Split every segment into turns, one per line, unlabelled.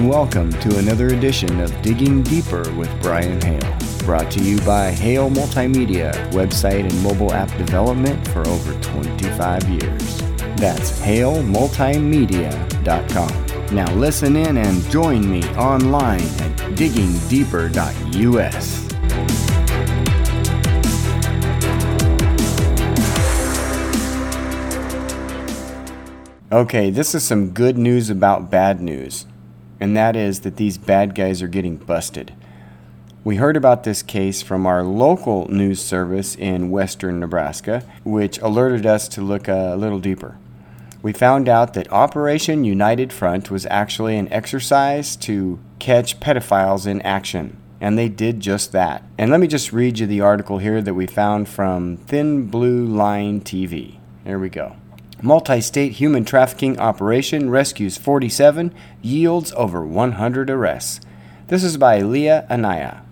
and welcome to another edition of Digging Deeper with Brian Hale. Brought to you by Hale Multimedia, website and mobile app development for over 25 years. That's halemultimedia.com. Now listen in and join me online at diggingdeeper.us. Okay, this is some good news about bad news, and that is that these bad guys are getting busted. We heard about this case from our local news service in western Nebraska, which alerted us to look uh, a little deeper. We found out that Operation United Front was actually an exercise to catch pedophiles in action, and they did just that. And let me just read you the article here that we found from Thin Blue Line TV. Here we go. Multi state human trafficking operation rescues 47, yields over 100 arrests. This is by Leah Anaya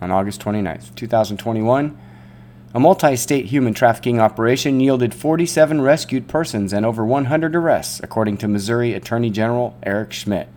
on August 29, 2021. A multi state human trafficking operation yielded 47 rescued persons and over 100 arrests, according to Missouri Attorney General Eric Schmitt.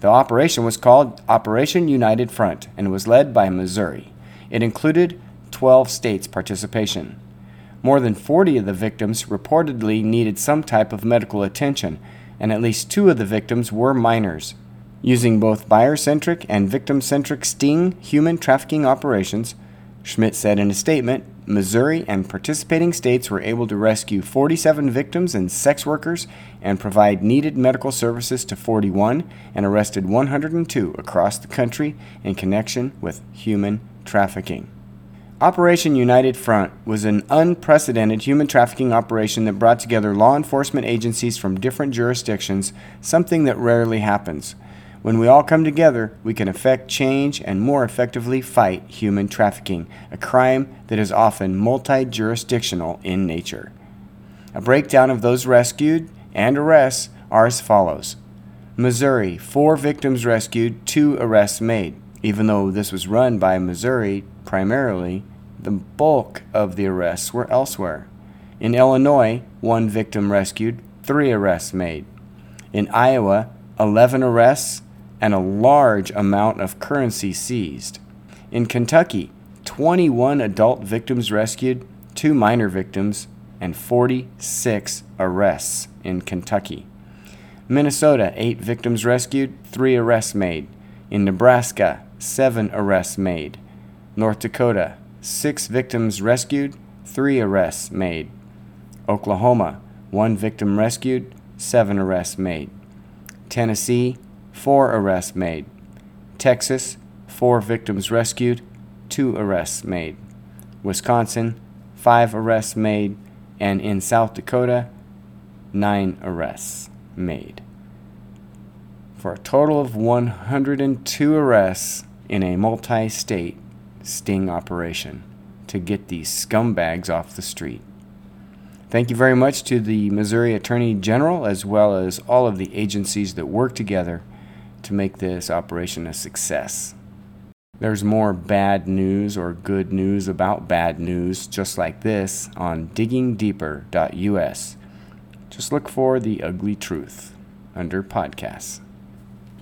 The operation was called Operation United Front and was led by Missouri. It included 12 states' participation. More than 40 of the victims reportedly needed some type of medical attention, and at least two of the victims were minors. Using both buyer centric and victim centric sting human trafficking operations, Schmitt said in a statement Missouri and participating states were able to rescue 47 victims and sex workers and provide needed medical services to 41 and arrested 102 across the country in connection with human trafficking. Operation United Front was an unprecedented human trafficking operation that brought together law enforcement agencies from different jurisdictions, something that rarely happens. When we all come together, we can effect change and more effectively fight human trafficking, a crime that is often multi jurisdictional in nature. A breakdown of those rescued and arrests are as follows Missouri, four victims rescued, two arrests made. Even though this was run by Missouri primarily, the bulk of the arrests were elsewhere. In Illinois, one victim rescued, three arrests made. In Iowa, 11 arrests and a large amount of currency seized. In Kentucky, 21 adult victims rescued, two minor victims, and 46 arrests in Kentucky. Minnesota, 8 victims rescued, 3 arrests made. In Nebraska, 7 arrests made. North Dakota, six victims rescued, three arrests made. Oklahoma, one victim rescued, seven arrests made. Tennessee, four arrests made. Texas, four victims rescued, two arrests made. Wisconsin, five arrests made. And in South Dakota, nine arrests made. For a total of 102 arrests in a multi state sting operation to get these scumbags off the street. Thank you very much to the Missouri Attorney General as well as all of the agencies that work together to make this operation a success. There's more bad news or good news about bad news just like this on diggingdeeper.us. Just look for the ugly truth under podcasts.